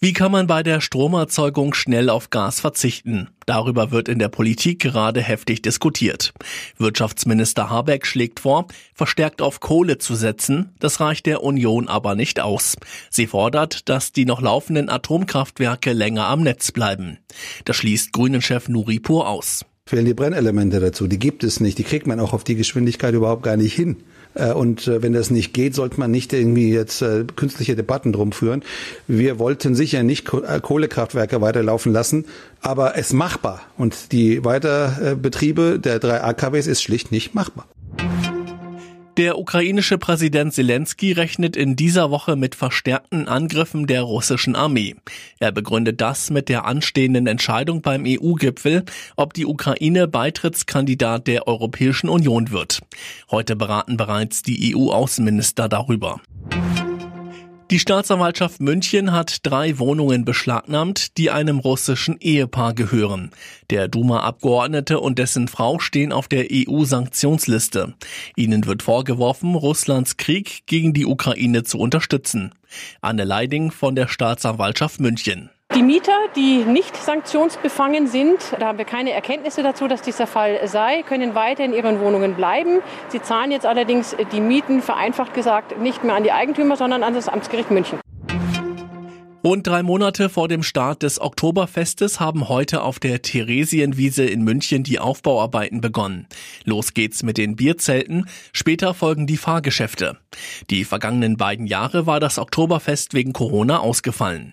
Wie kann man bei der Stromerzeugung schnell auf Gas verzichten? Darüber wird in der Politik gerade heftig diskutiert. Wirtschaftsminister Habeck schlägt vor, verstärkt auf Kohle zu setzen. Das reicht der Union aber nicht aus. Sie fordert, dass die noch laufenden Atomkraftwerke länger am Netz bleiben. Das schließt Grünen-Chef Nuripur aus fehlen die Brennelemente dazu. Die gibt es nicht. Die kriegt man auch auf die Geschwindigkeit überhaupt gar nicht hin. Äh, und äh, wenn das nicht geht, sollte man nicht irgendwie jetzt äh, künstliche Debatten drum führen. Wir wollten sicher nicht Kohlekraftwerke weiterlaufen lassen, aber es machbar. Und die Weiterbetriebe der drei AKWs ist schlicht nicht machbar. Der ukrainische Präsident Zelensky rechnet in dieser Woche mit verstärkten Angriffen der russischen Armee. Er begründet das mit der anstehenden Entscheidung beim EU-Gipfel, ob die Ukraine Beitrittskandidat der Europäischen Union wird. Heute beraten bereits die EU-Außenminister darüber. Die Staatsanwaltschaft München hat drei Wohnungen beschlagnahmt, die einem russischen Ehepaar gehören. Der Duma-Abgeordnete und dessen Frau stehen auf der EU-Sanktionsliste. Ihnen wird vorgeworfen, Russlands Krieg gegen die Ukraine zu unterstützen. Anne Leiding von der Staatsanwaltschaft München. Die Mieter, die nicht sanktionsbefangen sind, da haben wir keine Erkenntnisse dazu, dass dieser Fall sei, können weiter in ihren Wohnungen bleiben. Sie zahlen jetzt allerdings die Mieten, vereinfacht gesagt, nicht mehr an die Eigentümer, sondern an das Amtsgericht München. Rund drei Monate vor dem Start des Oktoberfestes haben heute auf der Theresienwiese in München die Aufbauarbeiten begonnen. Los geht's mit den Bierzelten, später folgen die Fahrgeschäfte. Die vergangenen beiden Jahre war das Oktoberfest wegen Corona ausgefallen.